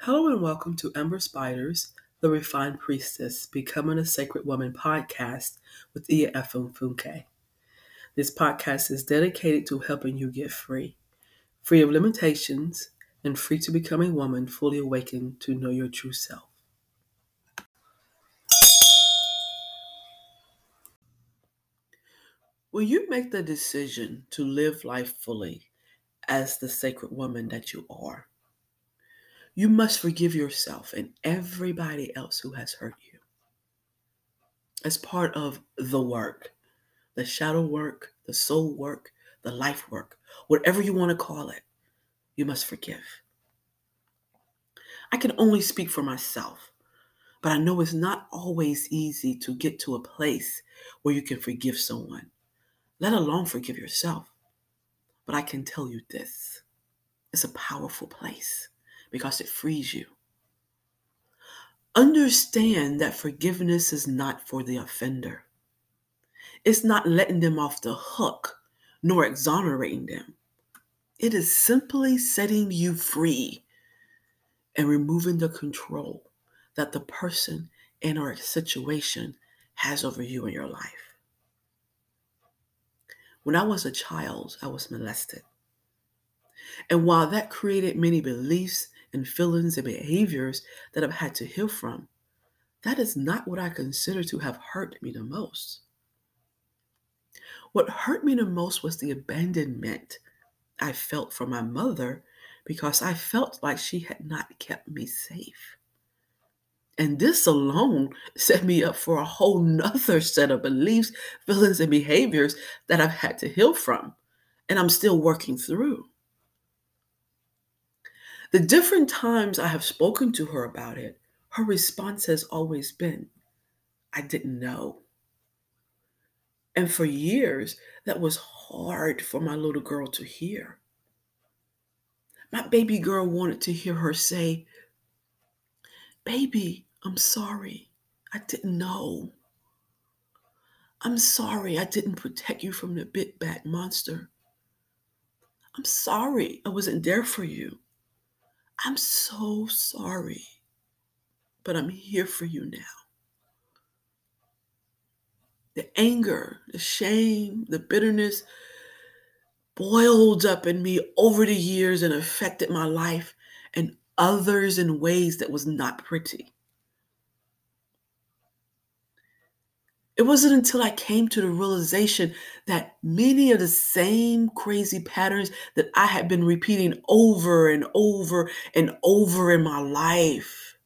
Hello and welcome to Amber Spider's, the Refined Priestess, Becoming a Sacred Woman podcast with Iya Efum Funke. This podcast is dedicated to helping you get free, free of limitations, and free to become a woman fully awakened to know your true self. When you make the decision to live life fully as the sacred woman that you are, you must forgive yourself and everybody else who has hurt you. As part of the work, the shadow work, the soul work, the life work, whatever you want to call it, you must forgive. I can only speak for myself, but I know it's not always easy to get to a place where you can forgive someone, let alone forgive yourself. But I can tell you this it's a powerful place because it frees you. Understand that forgiveness is not for the offender. It's not letting them off the hook nor exonerating them. It is simply setting you free and removing the control that the person and or situation has over you in your life. When I was a child, I was molested. And while that created many beliefs and feelings and behaviors that I've had to heal from, that is not what I consider to have hurt me the most. What hurt me the most was the abandonment I felt from my mother because I felt like she had not kept me safe. And this alone set me up for a whole nother set of beliefs, feelings, and behaviors that I've had to heal from, and I'm still working through. The different times I have spoken to her about it, her response has always been, I didn't know. And for years, that was hard for my little girl to hear. My baby girl wanted to hear her say, Baby, I'm sorry. I didn't know. I'm sorry I didn't protect you from the big bad monster. I'm sorry I wasn't there for you. I'm so sorry, but I'm here for you now. The anger, the shame, the bitterness boiled up in me over the years and affected my life and others in ways that was not pretty. It wasn't until I came to the realization that many of the same crazy patterns that I had been repeating over and over and over in my life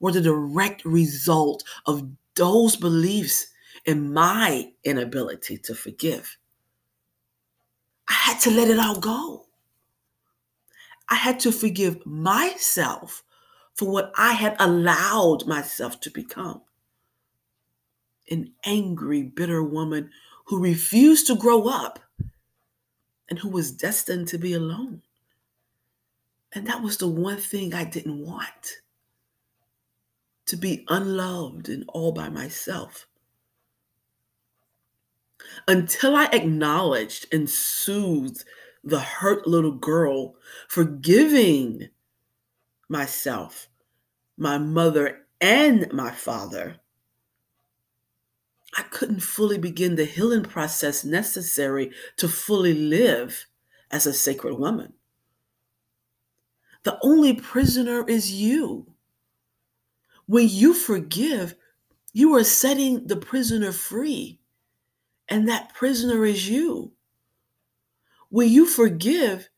were the direct result of those beliefs and my inability to forgive. I had to let it all go. I had to forgive myself for what I had allowed myself to become an angry, bitter woman who refused to grow up and who was destined to be alone. And that was the one thing I didn't want to be unloved and all by myself. Until I acknowledged and soothed the hurt little girl, forgiving myself, my mother, and my father, I couldn't fully begin the healing process necessary to fully live as a sacred woman. The only prisoner is you. When you forgive, you are setting the prisoner free, and that prisoner is you. When you forgive,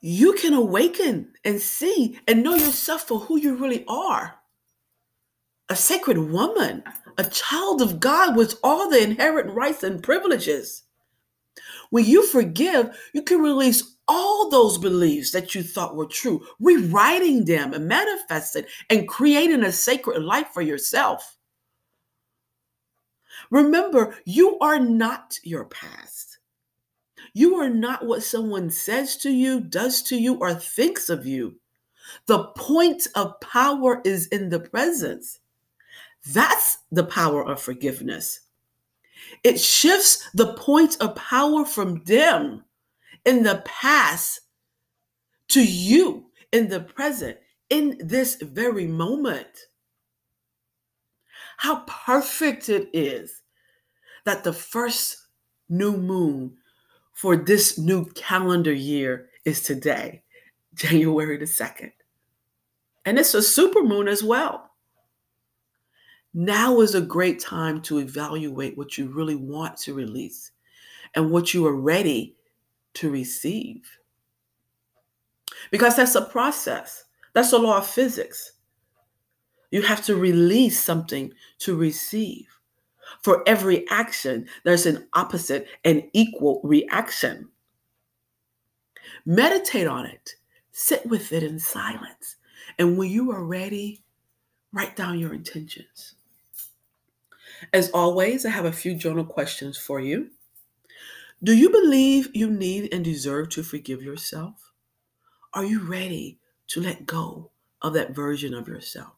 you can awaken and see and know yourself for who you really are a sacred woman, a child of God with all the inherent rights and privileges. When you forgive, you can release all those beliefs that you thought were true, rewriting them and manifesting and creating a sacred life for yourself. Remember, you are not your past. You are not what someone says to you, does to you, or thinks of you. The point of power is in the presence. That's the power of forgiveness. It shifts the point of power from them in the past to you in the present, in this very moment. How perfect it is that the first new moon for this new calendar year is today, January the 2nd. And it's a super moon as well. Now is a great time to evaluate what you really want to release and what you are ready to receive. Because that's a process, that's a law of physics. You have to release something to receive. For every action, there's an opposite and equal reaction. Meditate on it, sit with it in silence. And when you are ready, write down your intentions. As always, I have a few journal questions for you. Do you believe you need and deserve to forgive yourself? Are you ready to let go of that version of yourself?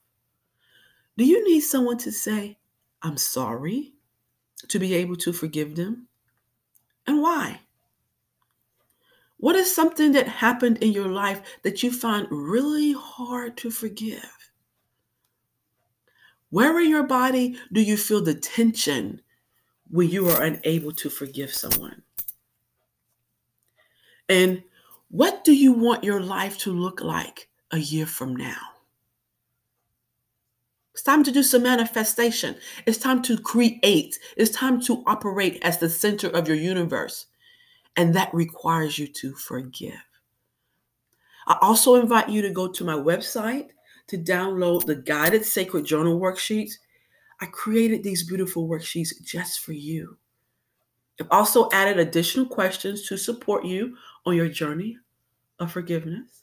Do you need someone to say, I'm sorry, to be able to forgive them? And why? What is something that happened in your life that you find really hard to forgive? Where in your body do you feel the tension when you are unable to forgive someone? And what do you want your life to look like a year from now? It's time to do some manifestation. It's time to create. It's time to operate as the center of your universe. And that requires you to forgive. I also invite you to go to my website to download the guided sacred journal worksheets. I created these beautiful worksheets just for you. I've also added additional questions to support you on your journey of forgiveness.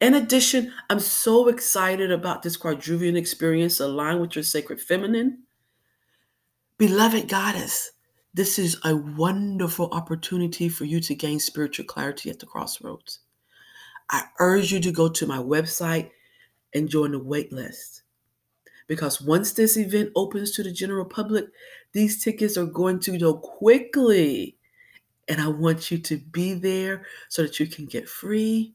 In addition, I'm so excited about this quadrivium experience aligned with your sacred feminine. Beloved goddess, this is a wonderful opportunity for you to gain spiritual clarity at the crossroads. I urge you to go to my website and join the waitlist. Because once this event opens to the general public, these tickets are going to go quickly. And I want you to be there so that you can get free,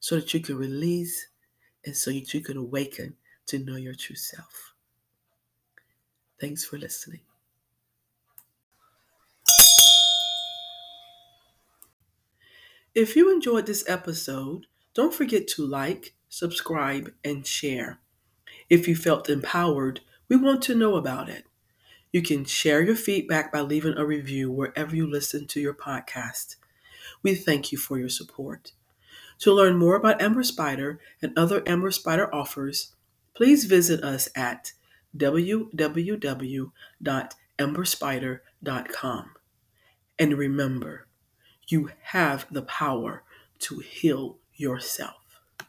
so that you can release, and so that you can awaken to know your true self. Thanks for listening. If you enjoyed this episode, don't forget to like, subscribe, and share. If you felt empowered, we want to know about it. You can share your feedback by leaving a review wherever you listen to your podcast. We thank you for your support. To learn more about Amber Spider and other Amber Spider offers, please visit us at www.amberspider.com. And remember, you have the power to heal yourself.